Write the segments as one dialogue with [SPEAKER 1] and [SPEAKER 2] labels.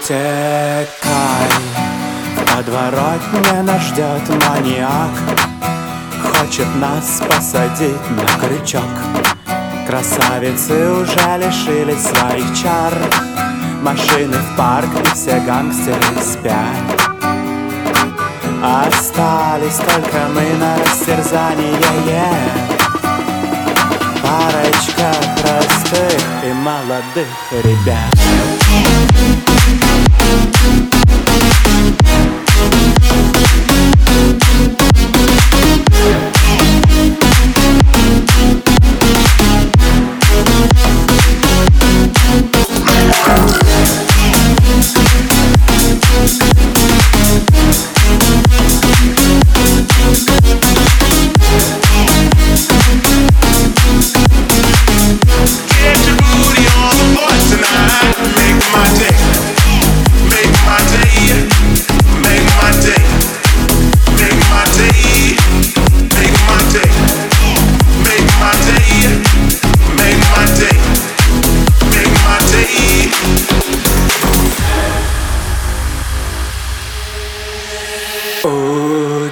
[SPEAKER 1] Утекай. В подворотне нас ждет маньяк Хочет нас посадить на крючок. Красавицы уже лишились своих чар. Машины в парк и все гангстеры спят. Остались только мы на растерзание yeah. Парочка простых и молодых ребят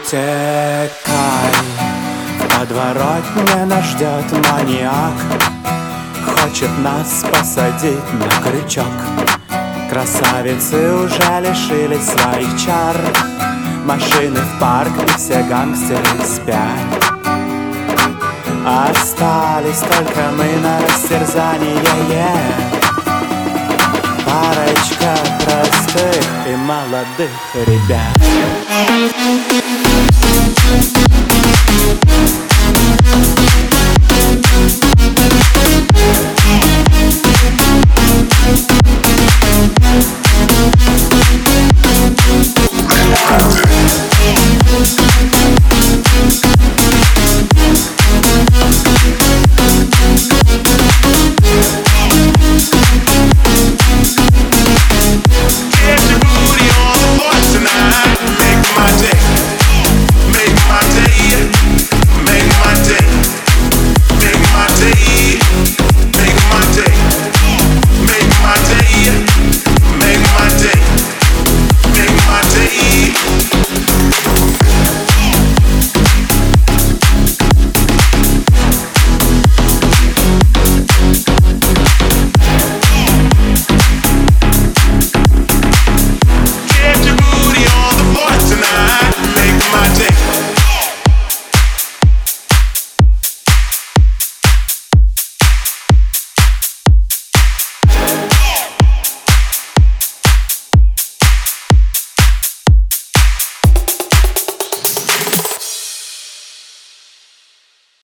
[SPEAKER 1] Утекай. В подворотне нас ждет маньяк. Хочет нас посадить на крючок. Красавицы уже лишились своих чар. Машины в парк и все гангстеры спят. Остались только мы на растерзание yeah. Парочка простых и молодых ребят Thank you.